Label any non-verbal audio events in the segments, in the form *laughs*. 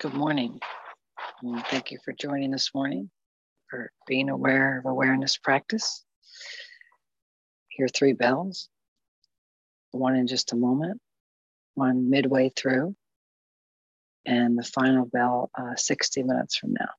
Good morning. And thank you for joining this morning, for being aware of awareness practice. Hear three bells, one in just a moment, one midway through, and the final bell uh, 60 minutes from now.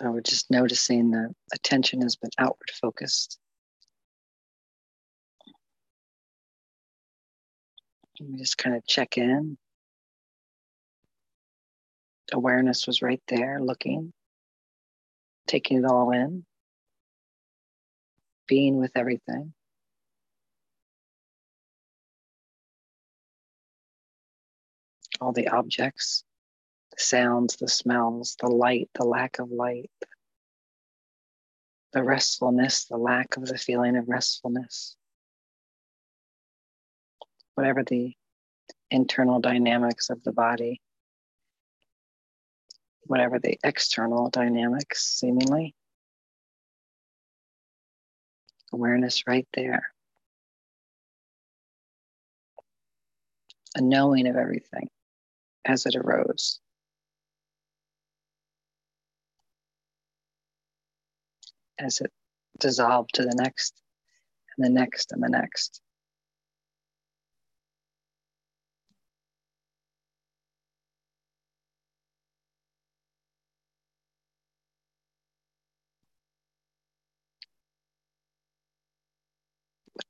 So we're just noticing the attention has been outward focused. And we just kind of check in. Awareness was right there, looking, taking it all in, being with everything. All the objects sounds, the smells, the light, the lack of light, the restfulness, the lack of the feeling of restfulness. Whatever the internal dynamics of the body, whatever the external dynamics, seemingly. Awareness right there. A knowing of everything as it arose. As it dissolved to the next and the next and the next.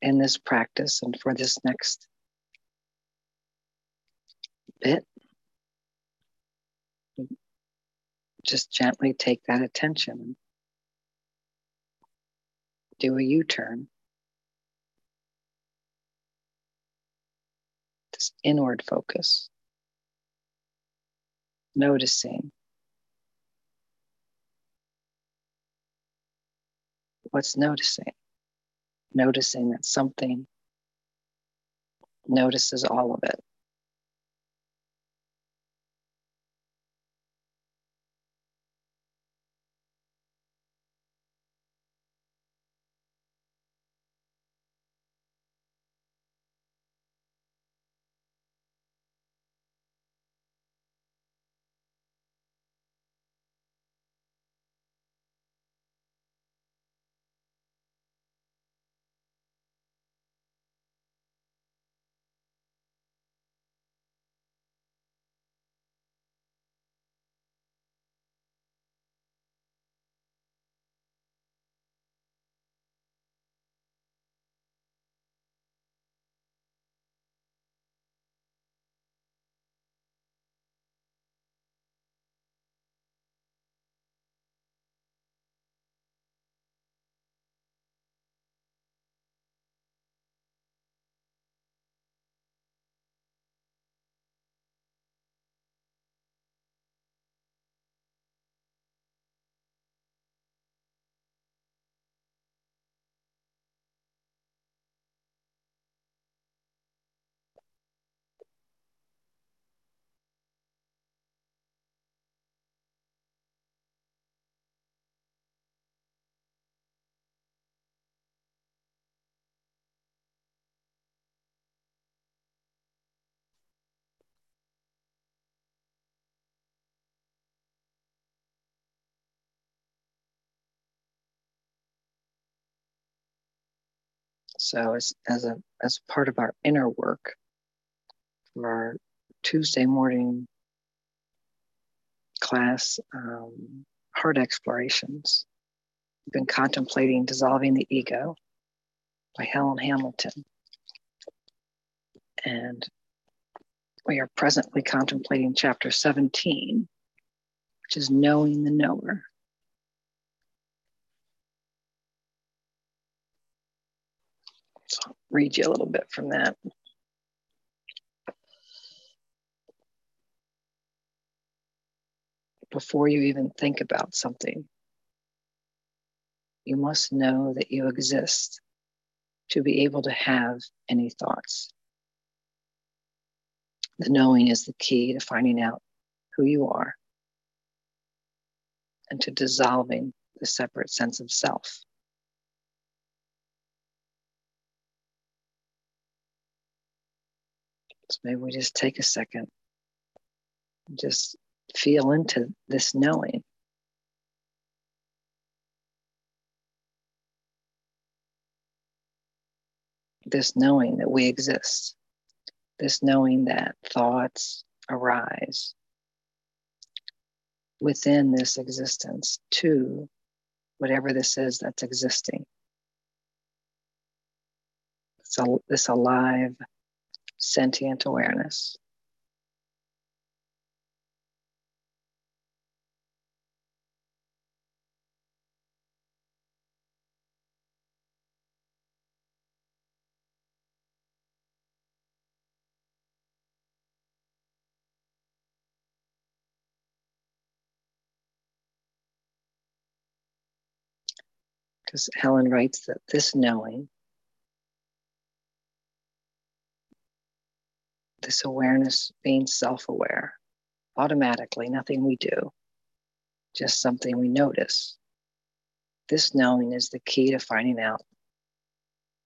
In this practice and for this next bit, just gently take that attention do a U turn. This inward focus, noticing what's noticing, noticing that something notices all of it. So as, as a as part of our inner work for our Tuesday morning class, um, heart explorations, we've been contemplating dissolving the ego by Helen Hamilton. And we are presently contemplating chapter 17 which is knowing the knower. Read you a little bit from that. Before you even think about something, you must know that you exist to be able to have any thoughts. The knowing is the key to finding out who you are and to dissolving the separate sense of self. So maybe we just take a second and just feel into this knowing. This knowing that we exist, this knowing that thoughts arise within this existence to whatever this is that's existing. So, this alive, sentient awareness. Because Helen writes that this knowing this awareness being self aware automatically, nothing we do, just something we notice. This knowing is the key to finding out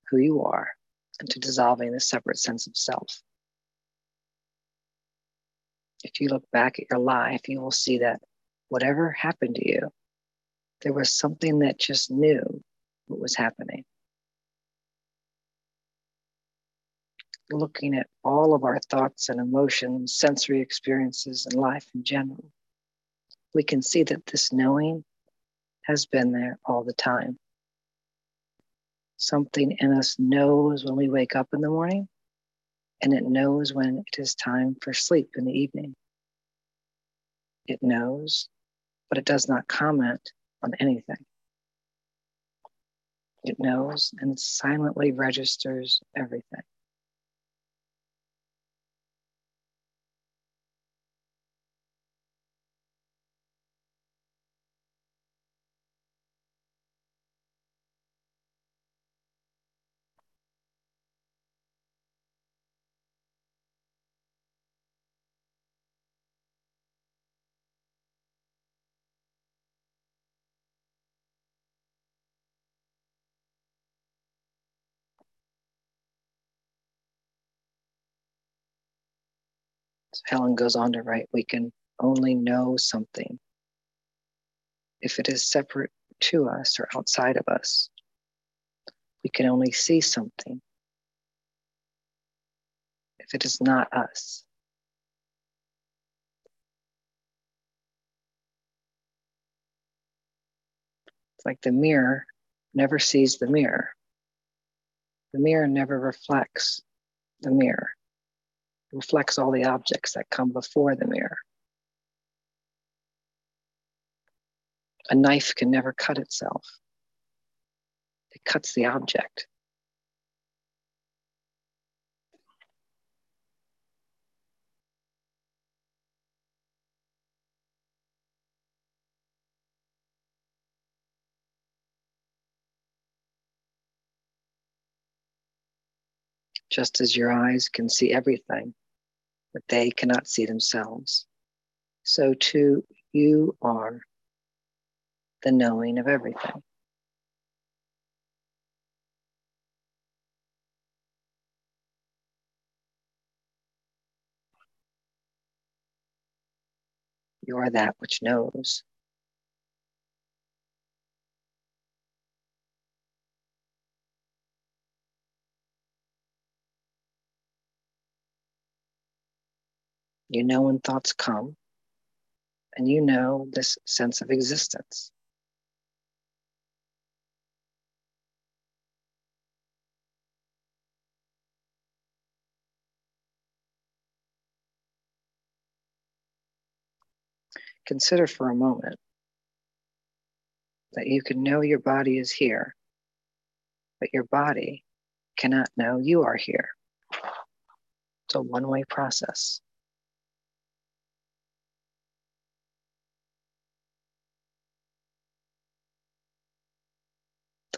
who you are and to dissolving the separate sense of self. If you look back at your life, you will see that whatever happened to you, there was something that just knew what was happening. Looking at all of our thoughts and emotions, sensory experiences, and life in general, we can see that this knowing has been there all the time. Something in us knows when we wake up in the morning, and it knows when it is time for sleep in the evening. It knows, but it does not comment on anything. It knows and silently registers everything. Helen goes on to write, we can only know something if it is separate to us or outside of us. We can only see something if it is not us. It's like the mirror never sees the mirror. The mirror never reflects the mirror reflects all the objects that come before the mirror. A knife can never cut itself, it cuts the object. Just as your eyes can see everything, but they cannot see themselves. So too, you are the knowing of everything. You are that which knows. You know when thoughts come, and you know this sense of existence. Consider for a moment that you can know your body is here, but your body cannot know you are here. It's a one way process.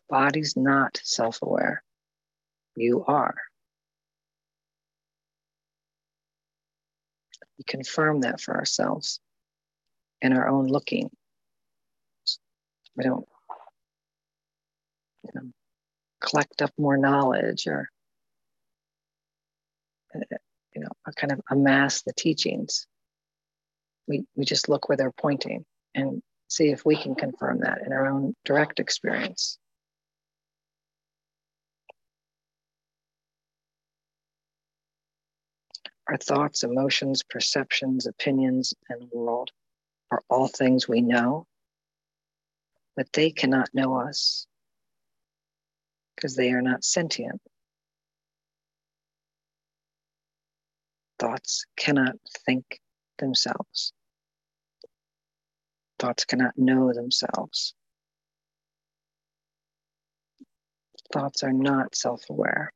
Body's not self aware, you are. We confirm that for ourselves in our own looking. We don't you know, collect up more knowledge or you know kind of amass the teachings. We we just look where they're pointing and see if we can confirm that in our own direct experience. Our thoughts, emotions, perceptions, opinions, and world are all things we know, but they cannot know us because they are not sentient. Thoughts cannot think themselves. Thoughts cannot know themselves. Thoughts are not self aware.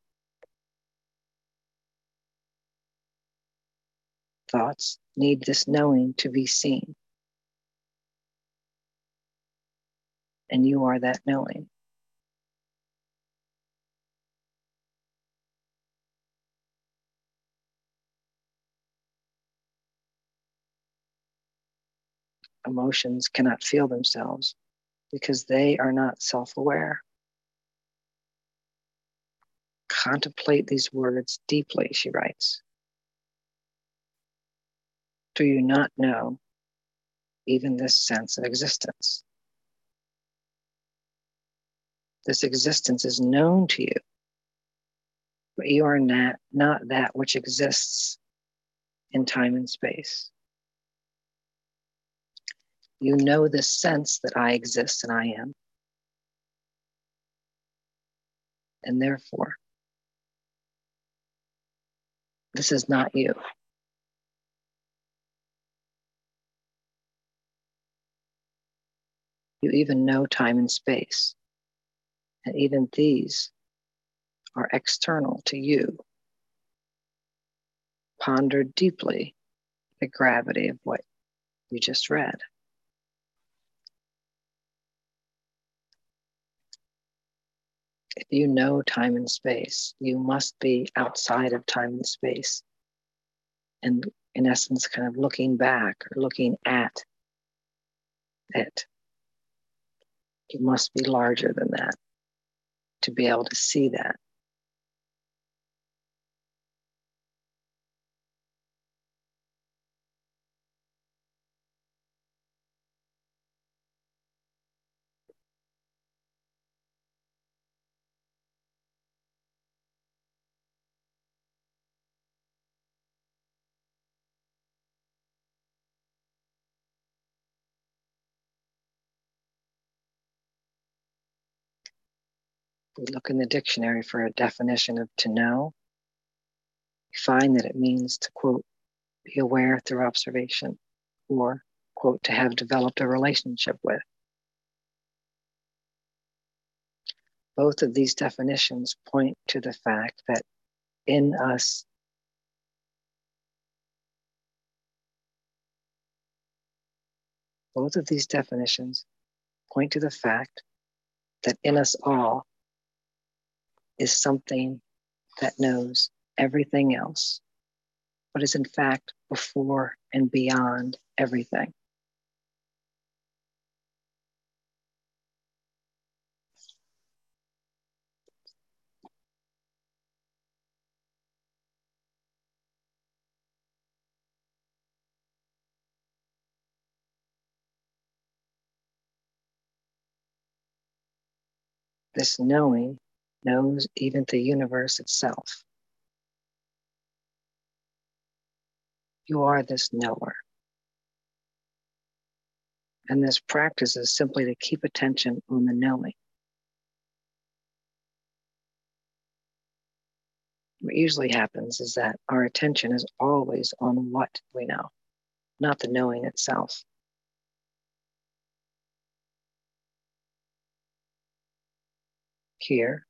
Thoughts need this knowing to be seen. And you are that knowing. Emotions cannot feel themselves because they are not self aware. Contemplate these words deeply, she writes do you not know even this sense of existence? This existence is known to you, but you are not, not that which exists in time and space. You know the sense that I exist and I am. And therefore, this is not you. You even know time and space. And even these are external to you. Ponder deeply the gravity of what you just read. If you know time and space, you must be outside of time and space. And in essence, kind of looking back or looking at it. You must be larger than that to be able to see that. We look in the dictionary for a definition of to know, we find that it means to quote, be aware through observation, or quote, to have developed a relationship with. Both of these definitions point to the fact that in us both of these definitions point to the fact that in us all is something that knows everything else, but is in fact before and beyond everything. This knowing knows even the universe itself. You are this knower. And this practice is simply to keep attention on the knowing. What usually happens is that our attention is always on what we know, not the knowing itself. Here,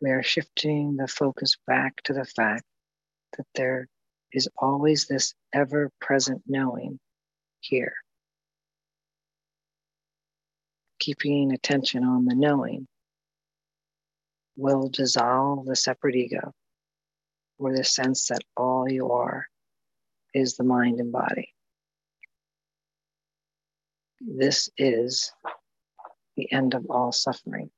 we are shifting the focus back to the fact that there is always this ever present knowing here. Keeping attention on the knowing will dissolve the separate ego or the sense that all you are is the mind and body. This is the end of all suffering.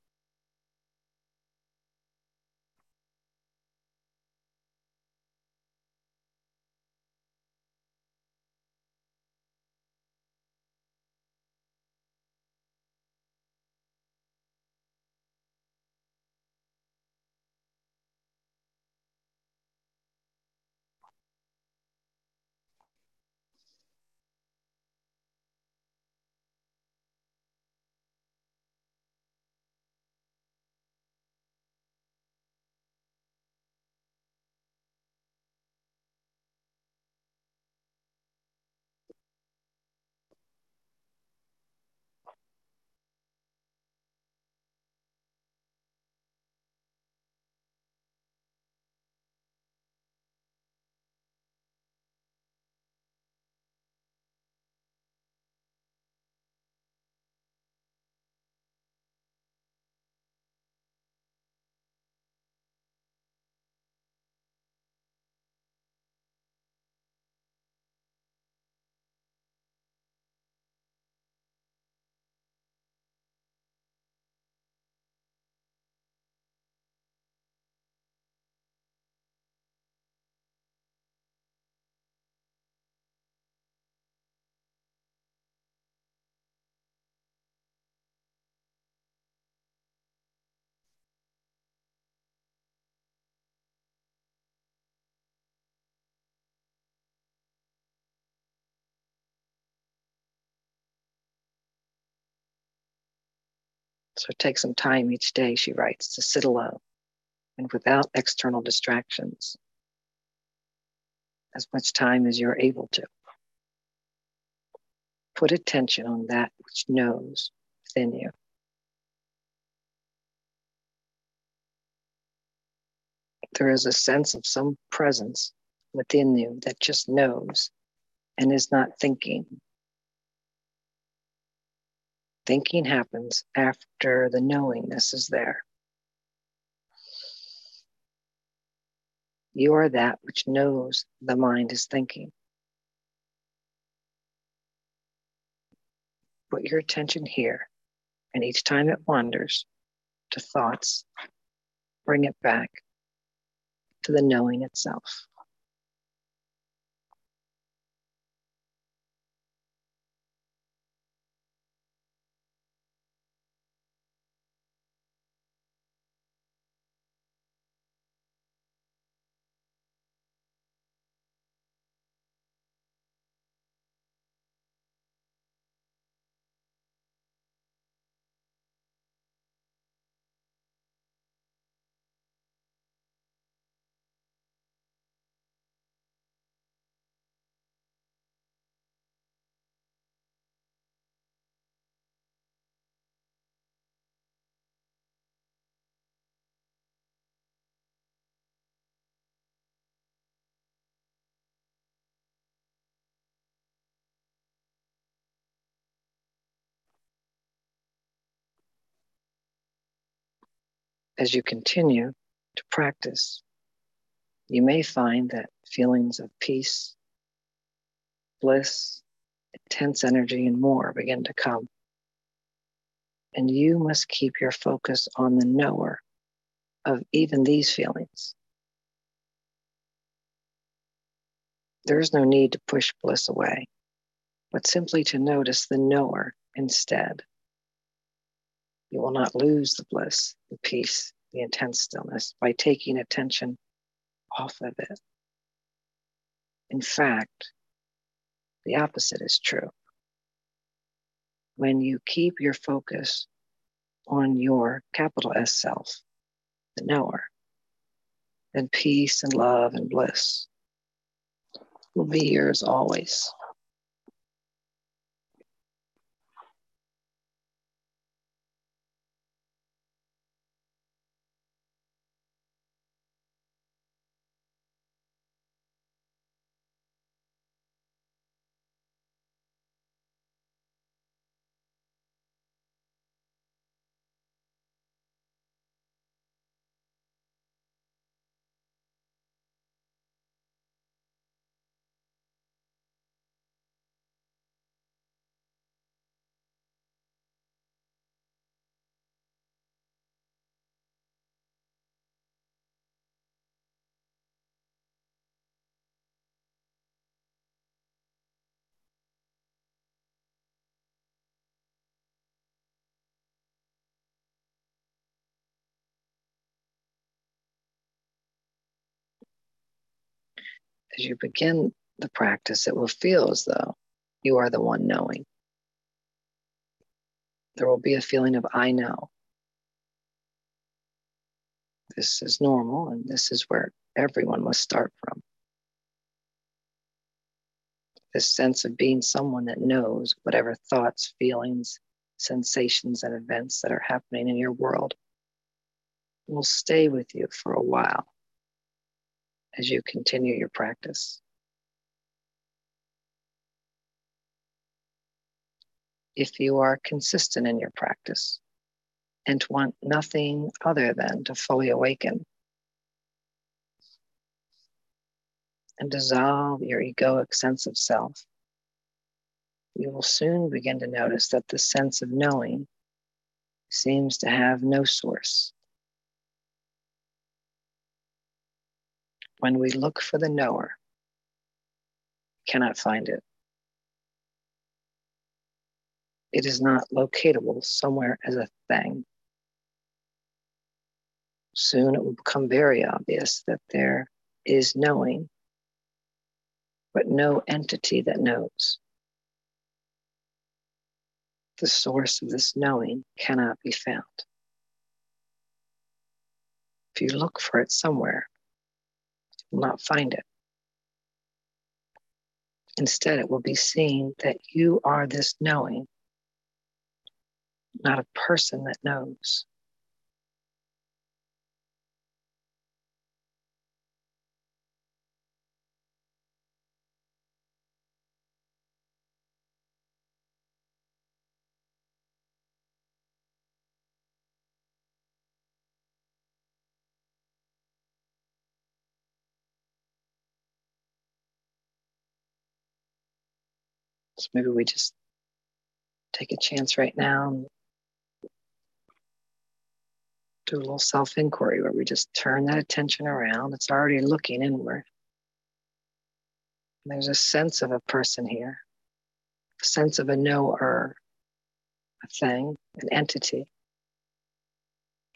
So take some time each day, she writes, to sit alone and without external distractions. As much time as you're able to. Put attention on that which knows within you. There is a sense of some presence within you that just knows and is not thinking Thinking happens after the knowingness is there. You are that which knows the mind is thinking. Put your attention here, and each time it wanders to thoughts, bring it back to the knowing itself. As you continue to practice, you may find that feelings of peace, bliss, intense energy, and more begin to come. And you must keep your focus on the knower of even these feelings. There is no need to push bliss away, but simply to notice the knower instead. You will not lose the bliss, the peace, the intense stillness by taking attention off of it. In fact, the opposite is true. When you keep your focus on your capital S self, the knower, then peace and love and bliss will be yours always. As you begin the practice, it will feel as though you are the one knowing. There will be a feeling of, I know. This is normal, and this is where everyone must start from. This sense of being someone that knows whatever thoughts, feelings, sensations, and events that are happening in your world will stay with you for a while as you continue your practice. If you are consistent in your practice and want nothing other than to fully awaken and dissolve your egoic sense of self, you will soon begin to notice that the sense of knowing seems to have no source. When we look for the knower, cannot find it. It is not locatable somewhere as a thing. Soon it will become very obvious that there is knowing, but no entity that knows. The source of this knowing cannot be found. If you look for it somewhere, will not find it. Instead, it will be seen that you are this knowing, not a person that knows. So maybe we just take a chance right now and do a little self inquiry where we just turn that attention around. It's already looking inward. And there's a sense of a person here, a sense of a knower, a thing, an entity.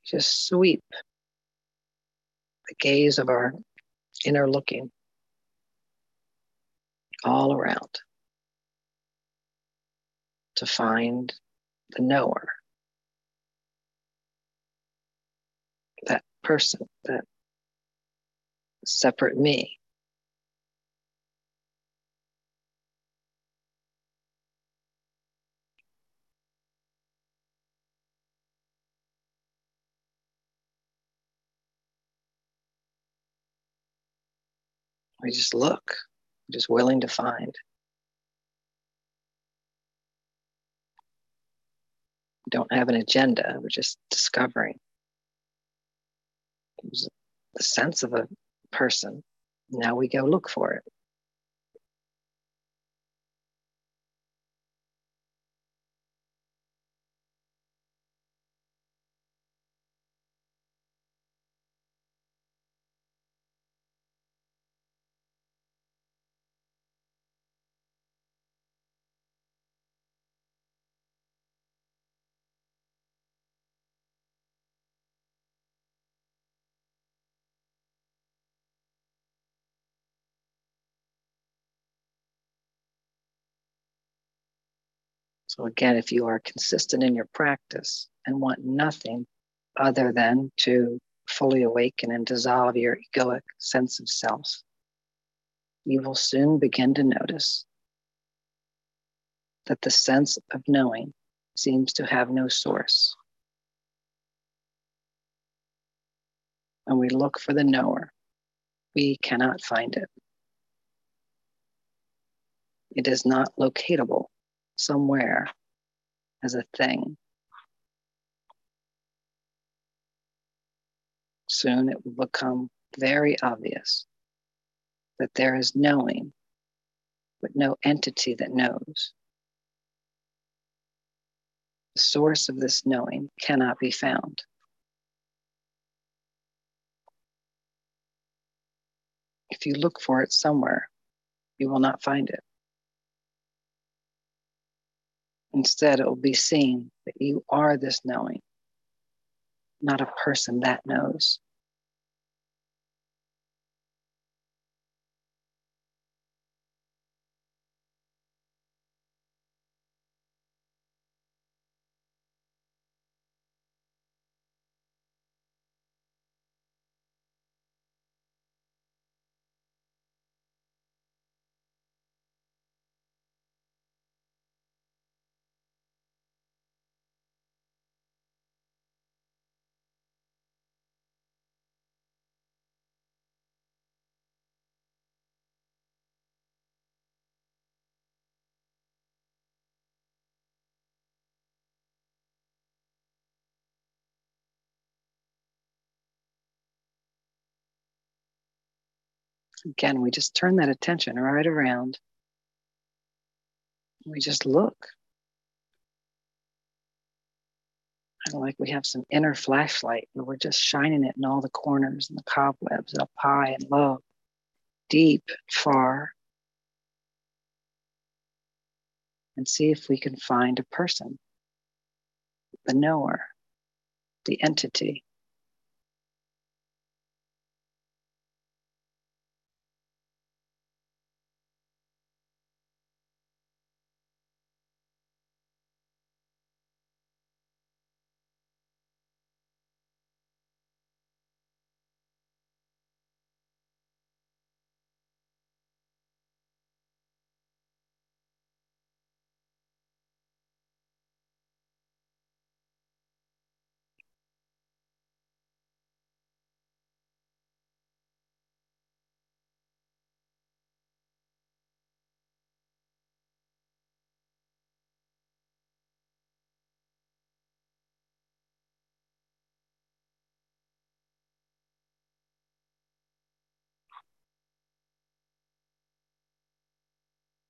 Just sweep the gaze of our inner looking all around to find the knower, that person, that separate me. We just look, just willing to find. Don't have an agenda. We're just discovering. There's a sense of a person. Now we go look for it. So, again, if you are consistent in your practice and want nothing other than to fully awaken and dissolve your egoic sense of self, you will soon begin to notice that the sense of knowing seems to have no source. And we look for the knower, we cannot find it. It is not locatable somewhere as a thing. Soon it will become very obvious that there is knowing, but no entity that knows. The source of this knowing cannot be found. If you look for it somewhere, you will not find it. Instead, it will be seen that you are this knowing, not a person that knows. Again, we just turn that attention right around. We just look. Kind of like we have some inner flashlight where we're just shining it in all the corners and the cobwebs up high and low, deep, far. And see if we can find a person, the knower, the entity.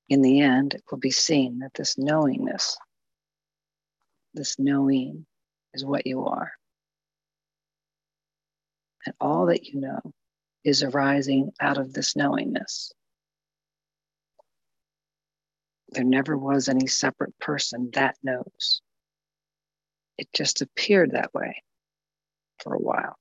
In the end, it will be seen that this knowingness, this knowing is what you are. And all that you know is arising out of this knowingness. There never was any separate person that knows. It just appeared that way for a while.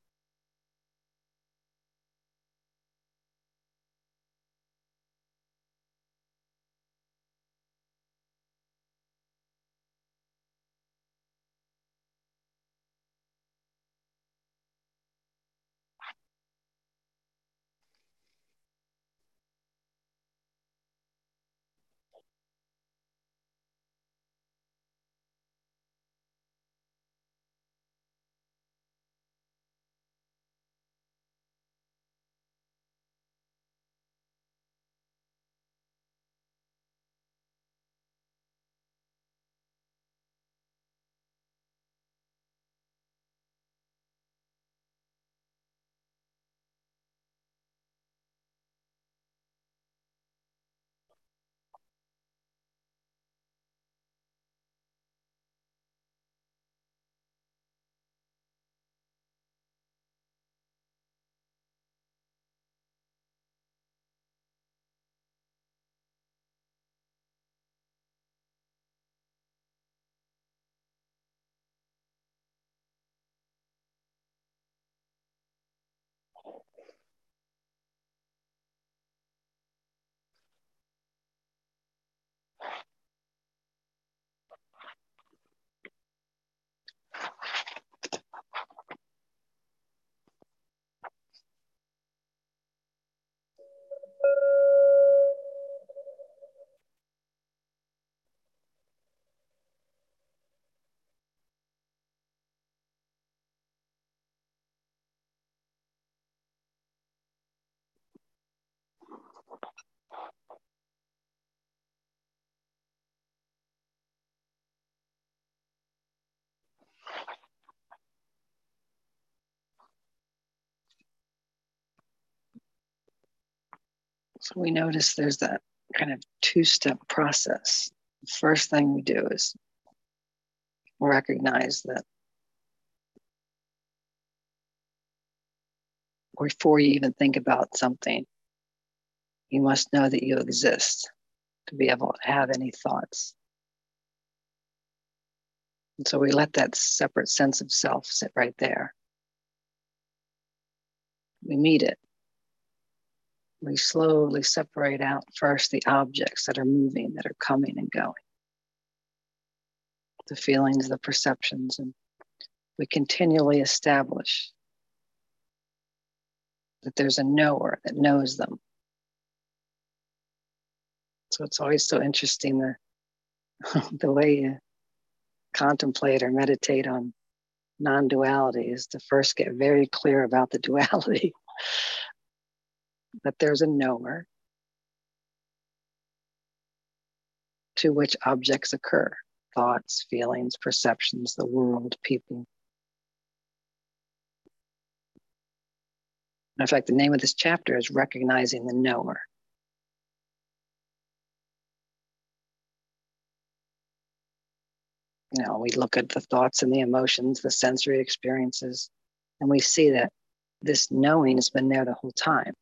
So we notice there's that kind of two step process. The first thing we do is recognize that before you even think about something, you must know that you exist to be able to have any thoughts. And so we let that separate sense of self sit right there. We meet it we slowly separate out first the objects that are moving, that are coming and going, the feelings, the perceptions, and we continually establish that there's a knower that knows them. So it's always so interesting the, *laughs* the way you contemplate or meditate on non duality is to first get very clear about the duality *laughs* that there's a knower to which objects occur thoughts, feelings, perceptions, the world, people. In fact, the name of this chapter is Recognizing the Knower. You know, we look at the thoughts and the emotions, the sensory experiences, and we see that this knowing has been there the whole time.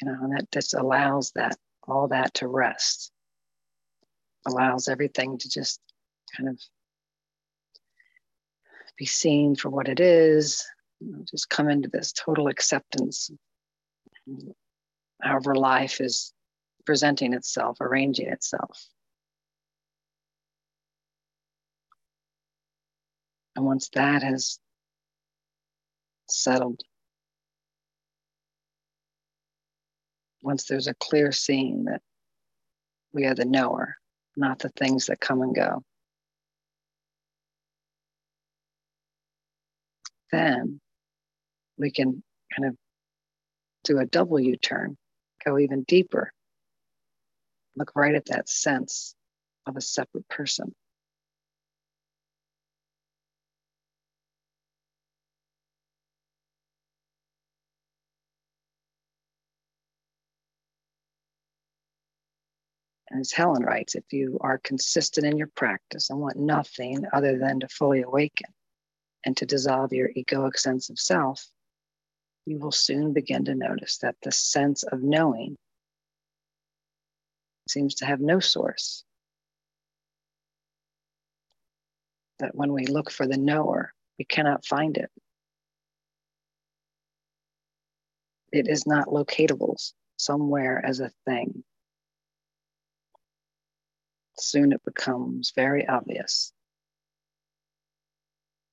You know, and that just allows that, all that to rest, allows everything to just kind of be seen for what it is, just come into this total acceptance. However, life is presenting itself, arranging itself. And once that has settled, once there's a clear seeing that we are the knower, not the things that come and go. Then we can kind of do a double U turn, go even deeper, look right at that sense of a separate person. As Helen writes, if you are consistent in your practice and want nothing other than to fully awaken and to dissolve your egoic sense of self, you will soon begin to notice that the sense of knowing seems to have no source. That when we look for the knower, we cannot find it. It is not locatable somewhere as a thing. Soon it becomes very obvious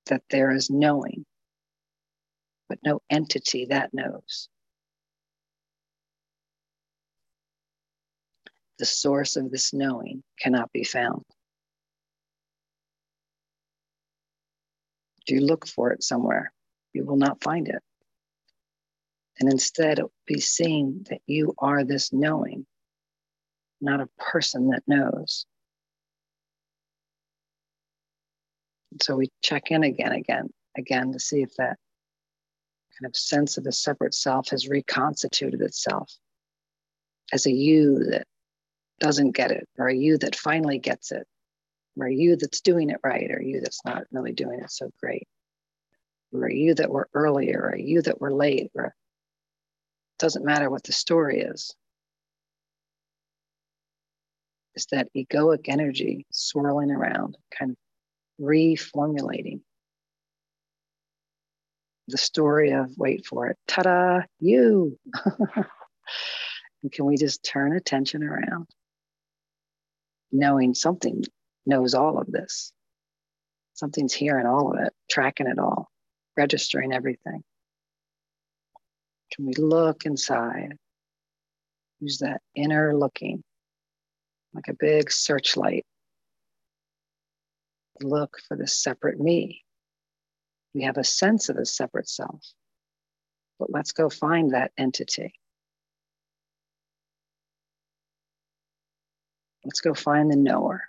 that there is knowing but no entity that knows. The source of this knowing cannot be found. If you look for it somewhere, you will not find it. And instead, it will be seen that you are this knowing, not a person that knows. So we check in again, again, again to see if that kind of sense of a separate self has reconstituted itself as a you that doesn't get it, or a you that finally gets it, or a you that's doing it right, or you that's not really doing it so great, or a you that were earlier, or a you that were late, or doesn't matter what the story is. Is that egoic energy swirling around, kind of reformulating the story of wait for it, ta da, you. *laughs* and can we just turn attention around? Knowing something knows all of this. Something's here hearing all of it, tracking it all, registering everything. Can we look inside? Use that inner looking, like a big searchlight. Look for the separate me we have a sense of a separate self. But let's go find that entity. Let's go find the knower.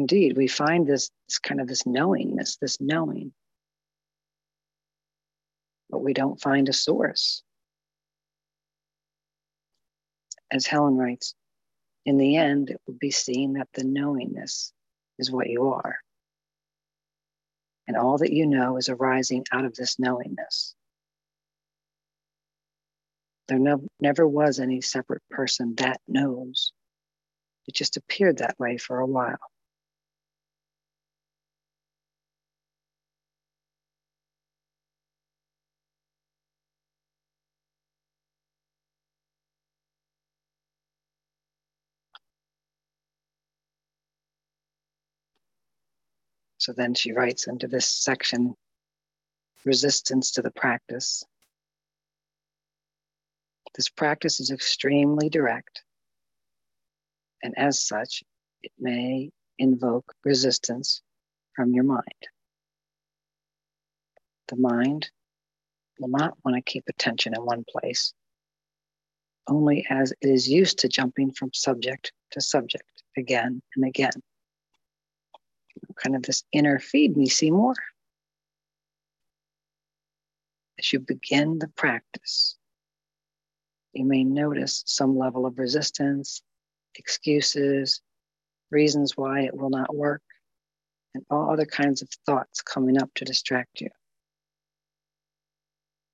Indeed, we find this, this kind of this knowingness, this knowing. But we don't find a source. As Helen writes, in the end, it will be seen that the knowingness is what you are. And all that you know is arising out of this knowingness. There no, never was any separate person that knows. It just appeared that way for a while. So then she writes into this section resistance to the practice. This practice is extremely direct, and as such, it may invoke resistance from your mind. The mind will not want to keep attention in one place, only as it is used to jumping from subject to subject again and again. Kind of this inner feed me see more. As you begin the practice, you may notice some level of resistance, excuses, reasons why it will not work, and all other kinds of thoughts coming up to distract you.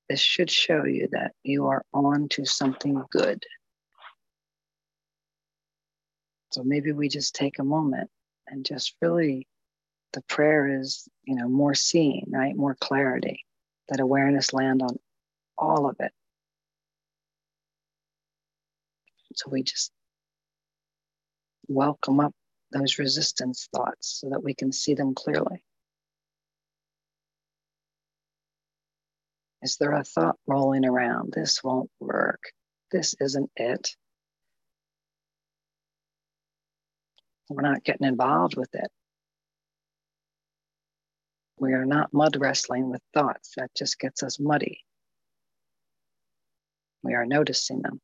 This should show you that you are on to something good. So maybe we just take a moment and just really, the prayer is, you know, more seeing, right? More clarity, that awareness land on all of it. So we just welcome up those resistance thoughts so that we can see them clearly. Is there a thought rolling around? This won't work. This isn't it. We're not getting involved with it. We are not mud wrestling with thoughts. That just gets us muddy. We are noticing them.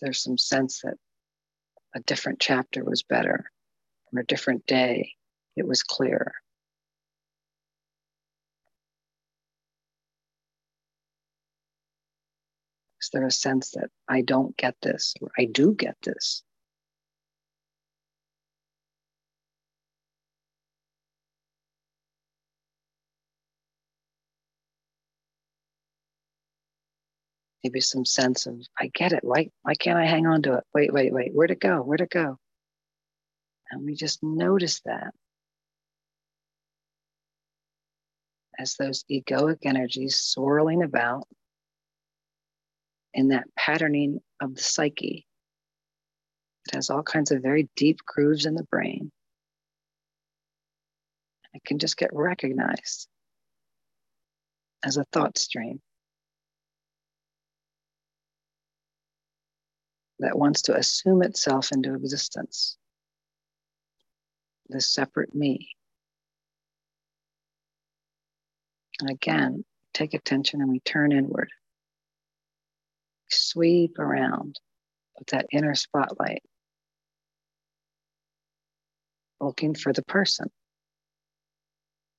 there's some sense that a different chapter was better or a different day it was clearer. Is there a sense that I don't get this or I do get this? maybe some sense of I get it. Why why can't I hang on to it? Wait, wait, wait. Where'd it go? Where'd it go? And we just notice that as those egoic energies swirling about in that patterning of the psyche. It has all kinds of very deep grooves in the brain. It can just get recognized as a thought stream. that wants to assume itself into existence. The separate me. And again, take attention and we turn inward. Sweep around with that inner spotlight, looking for the person,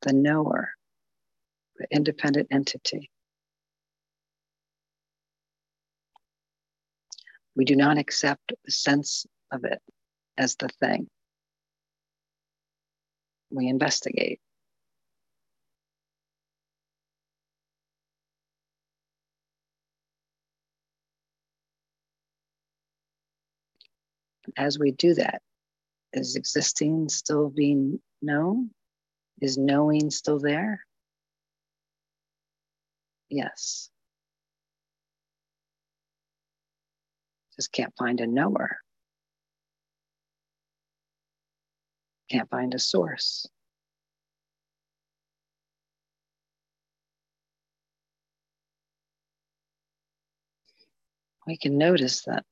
the knower, the independent entity. We do not accept the sense of it as the thing. We investigate. As we do that, is existing still being known? Is knowing still there? Yes. just can't find a knower. Can't find a source. We can notice that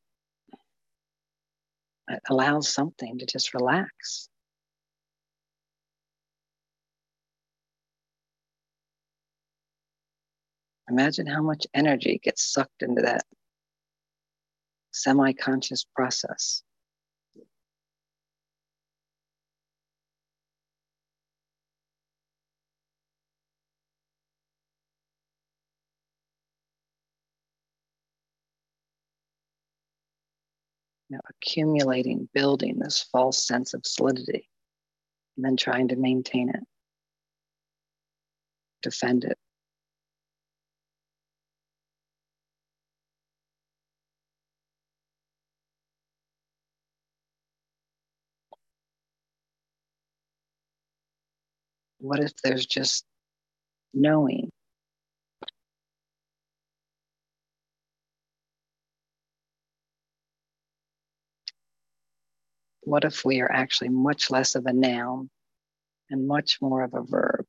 allows something to just relax. Imagine how much energy gets sucked into that semi conscious process. You know, accumulating, building this false sense of solidity, and then trying to maintain it, defend it. What if there's just knowing? What if we are actually much less of a noun and much more of a verb?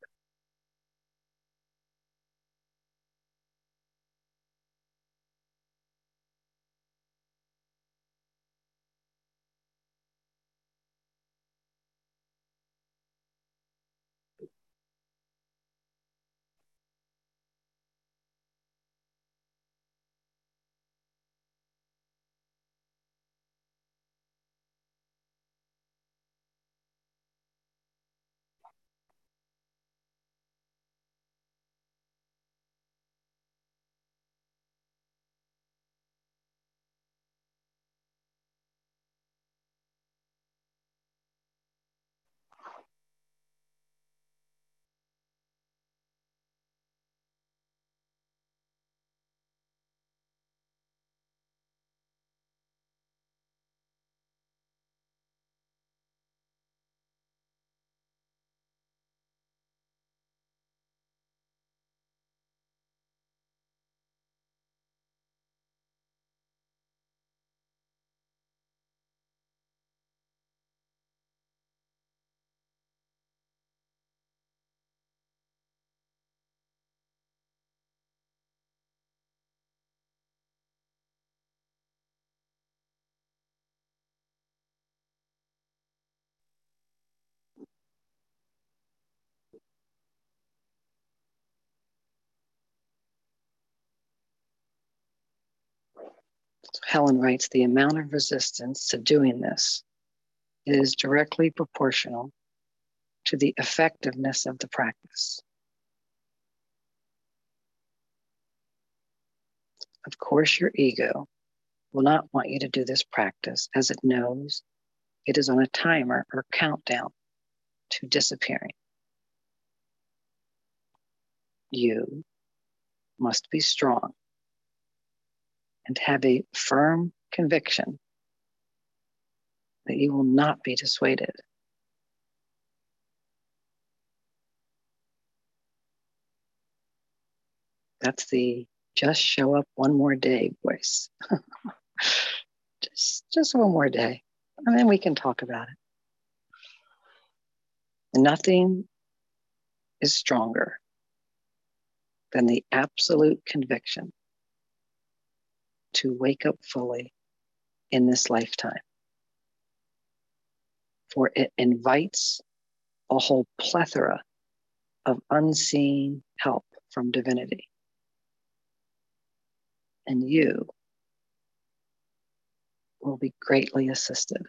So Helen writes the amount of resistance to doing this is directly proportional to the effectiveness of the practice. Of course, your ego will not want you to do this practice as it knows it is on a timer or countdown to disappearing. You must be strong and have a firm conviction that you will not be dissuaded. That's the just show up one more day voice. *laughs* just just one more day. And then we can talk about it. Nothing is stronger than the absolute conviction to wake up fully in this lifetime. For it invites a whole plethora of unseen help from divinity. And you will be greatly assisted.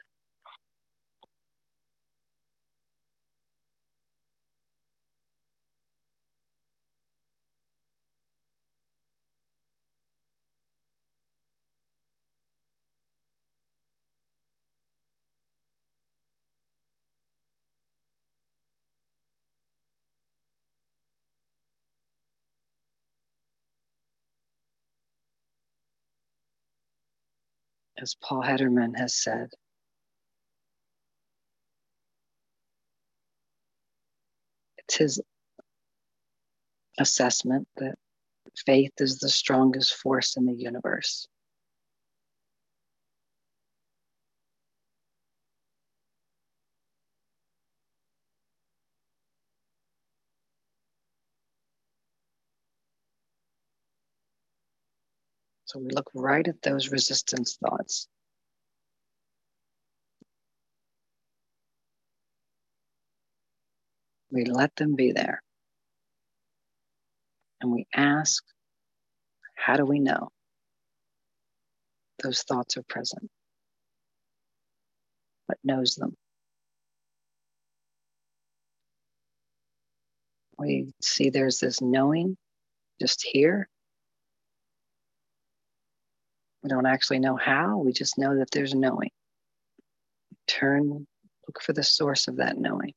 As Paul Hedderman has said. It's his assessment that faith is the strongest force in the universe. So we look right at those resistance thoughts. We let them be there. And we ask, how do we know those thoughts are present? What knows them? We see there's this knowing just here we don't actually know how, we just know that there's knowing. Turn, look for the source of that knowing.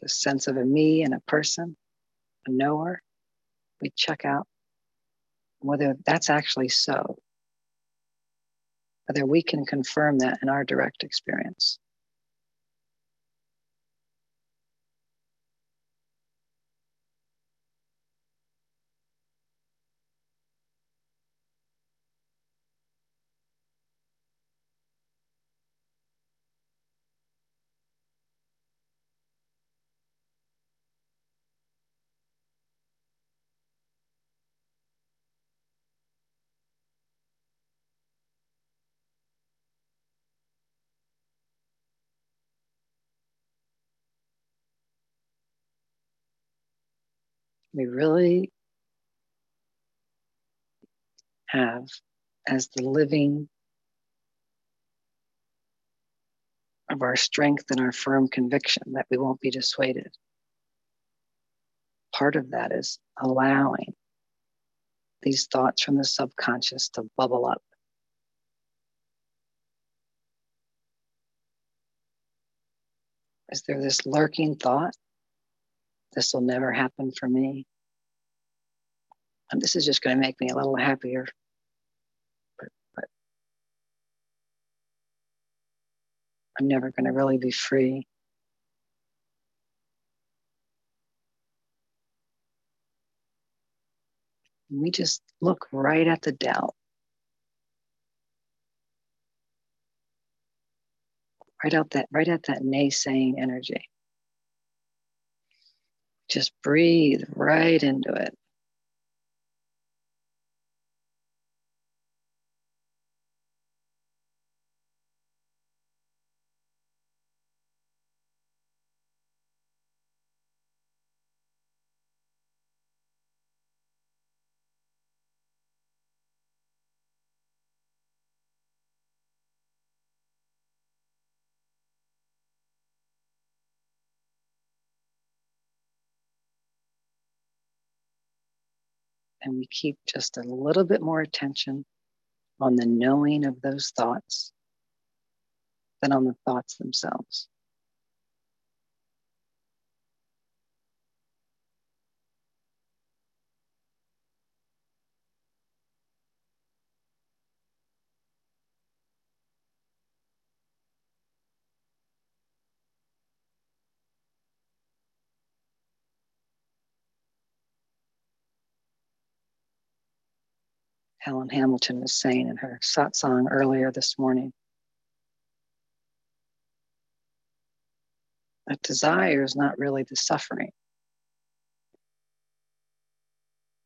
The sense of a me and a person, a knower. We check out whether that's actually so, whether we can confirm that in our direct experience. We really have as the living of our strength and our firm conviction that we won't be dissuaded. Part of that is allowing these thoughts from the subconscious to bubble up. Is there this lurking thought this will never happen for me. And this is just going to make me a little happier. But, but I'm never going to really be free. we just look right at the doubt. Right out that right at that naysaying energy. Just breathe right into it. And we keep just a little bit more attention on the knowing of those thoughts than on the thoughts themselves. Helen Hamilton was saying in her satsang earlier this morning. That desire is not really the suffering.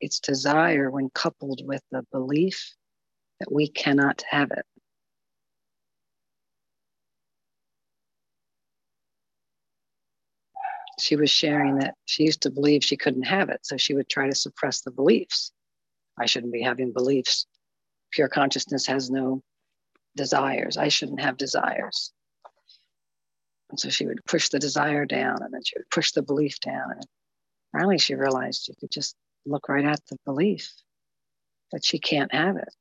It's desire when coupled with the belief that we cannot have it. She was sharing that she used to believe she couldn't have it, so she would try to suppress the beliefs. I shouldn't be having beliefs. Pure consciousness has no desires. I shouldn't have desires. And so she would push the desire down and then she would push the belief down. And finally she realized she could just look right at the belief that she can't have it.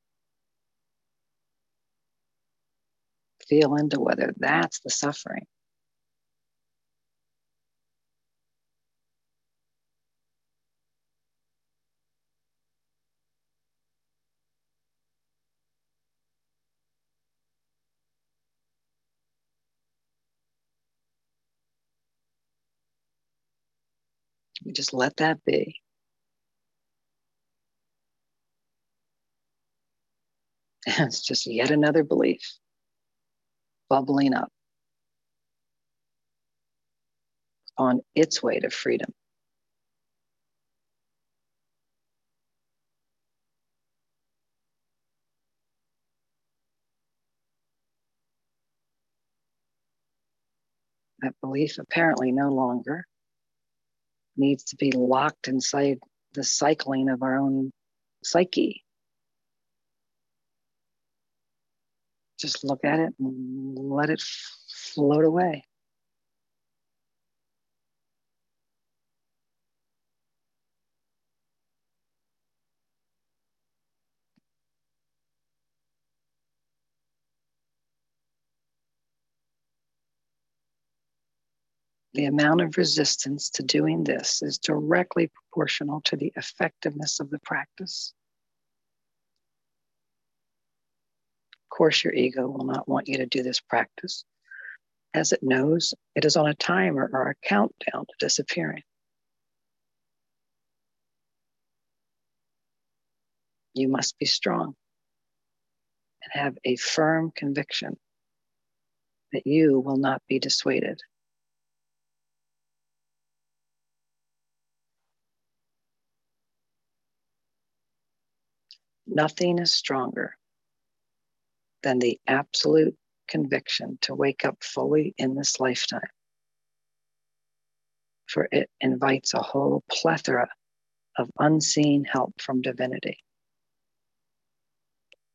Feel into whether that's the suffering. Just let that be. And *laughs* it's just yet another belief bubbling up on its way to freedom. That belief apparently no longer needs to be locked inside the cycling of our own psyche. Just look at it and let it float away. The amount of resistance to doing this is directly proportional to the effectiveness of the practice. Of course, your ego will not want you to do this practice, as it knows it is on a timer or a countdown to disappearing. You must be strong and have a firm conviction that you will not be dissuaded. Nothing is stronger than the absolute conviction to wake up fully in this lifetime. For it invites a whole plethora of unseen help from divinity.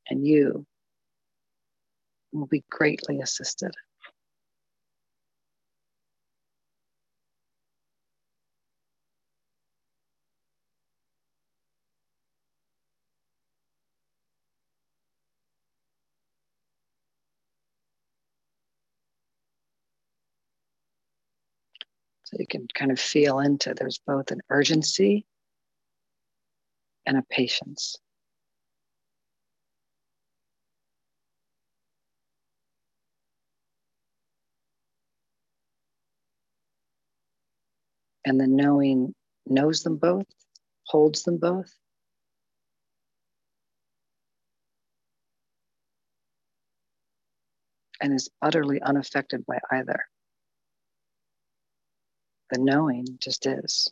And you will be greatly assisted. You can kind of feel into there's both an urgency and a patience. And the knowing knows them both, holds them both. And is utterly unaffected by either. The knowing just is.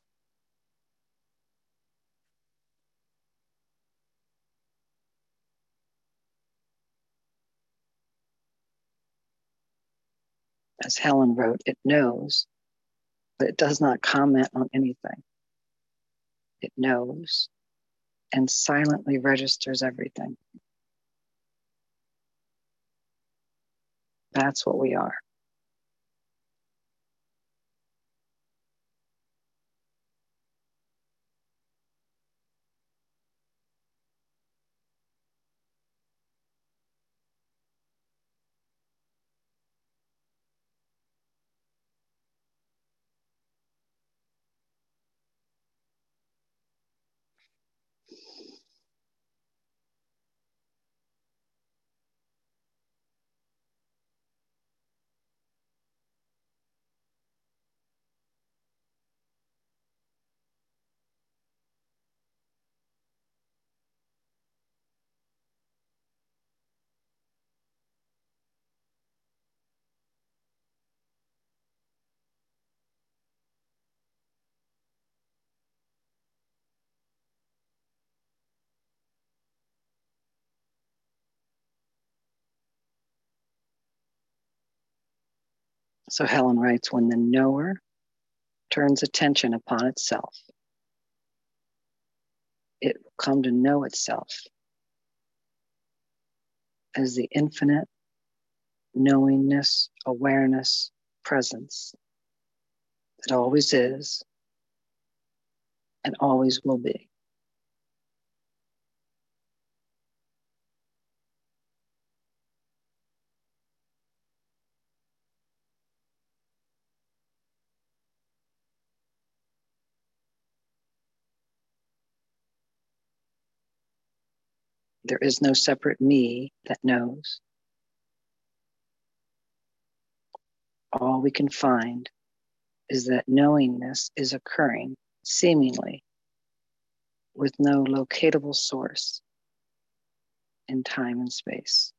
As Helen wrote, it knows, but it does not comment on anything. It knows and silently registers everything. That's what we are. So Helen writes when the knower turns attention upon itself, it will come to know itself as the infinite knowingness, awareness, presence that always is and always will be. There is no separate me that knows. All we can find is that knowingness is occurring seemingly with no locatable source in time and space.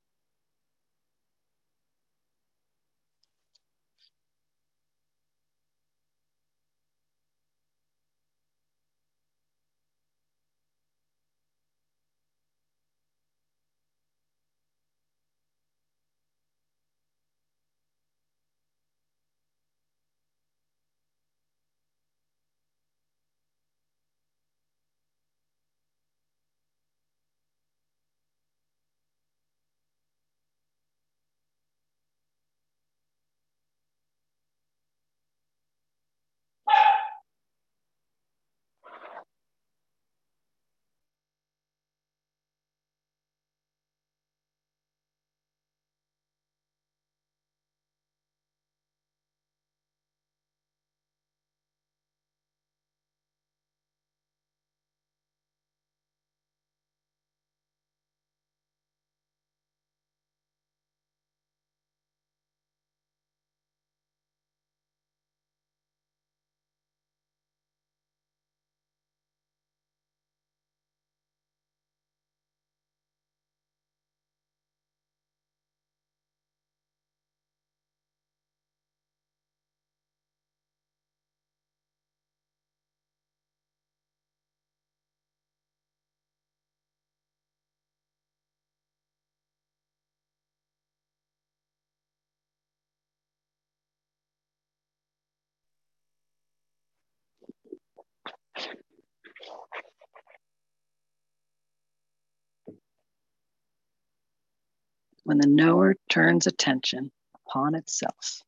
When the knower turns attention upon itself,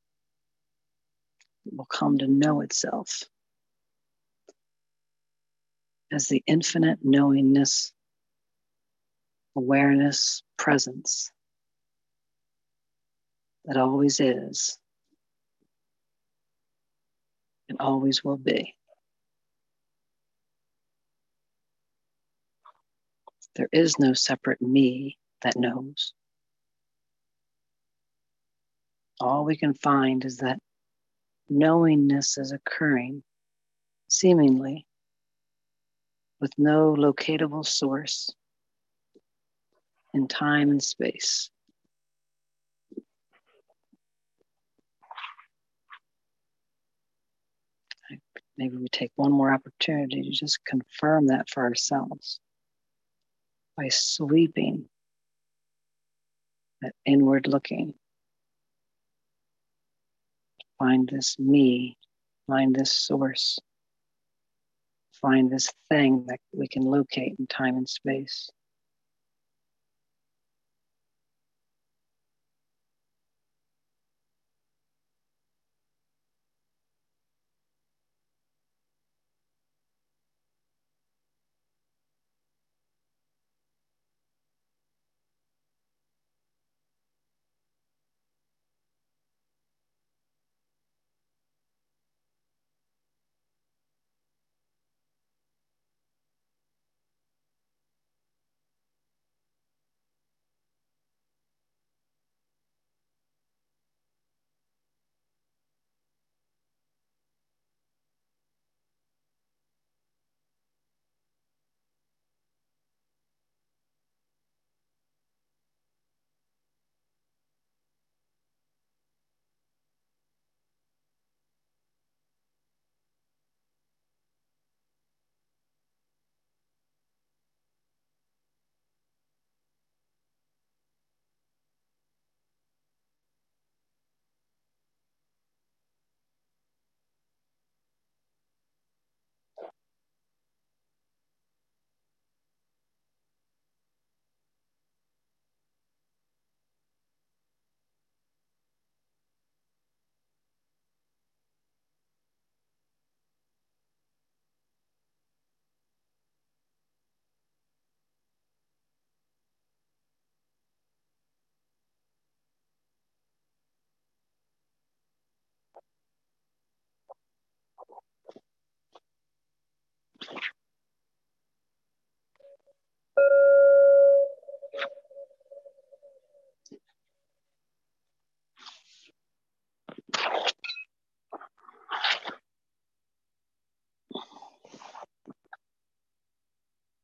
it will come to know itself as the infinite knowingness, awareness, presence that always is and always will be. There is no separate me that knows. All we can find is that knowingness is occurring seemingly with no locatable source in time and space. Maybe we take one more opportunity to just confirm that for ourselves by sweeping that inward looking find this me, find this source, find this thing that we can locate in time and space.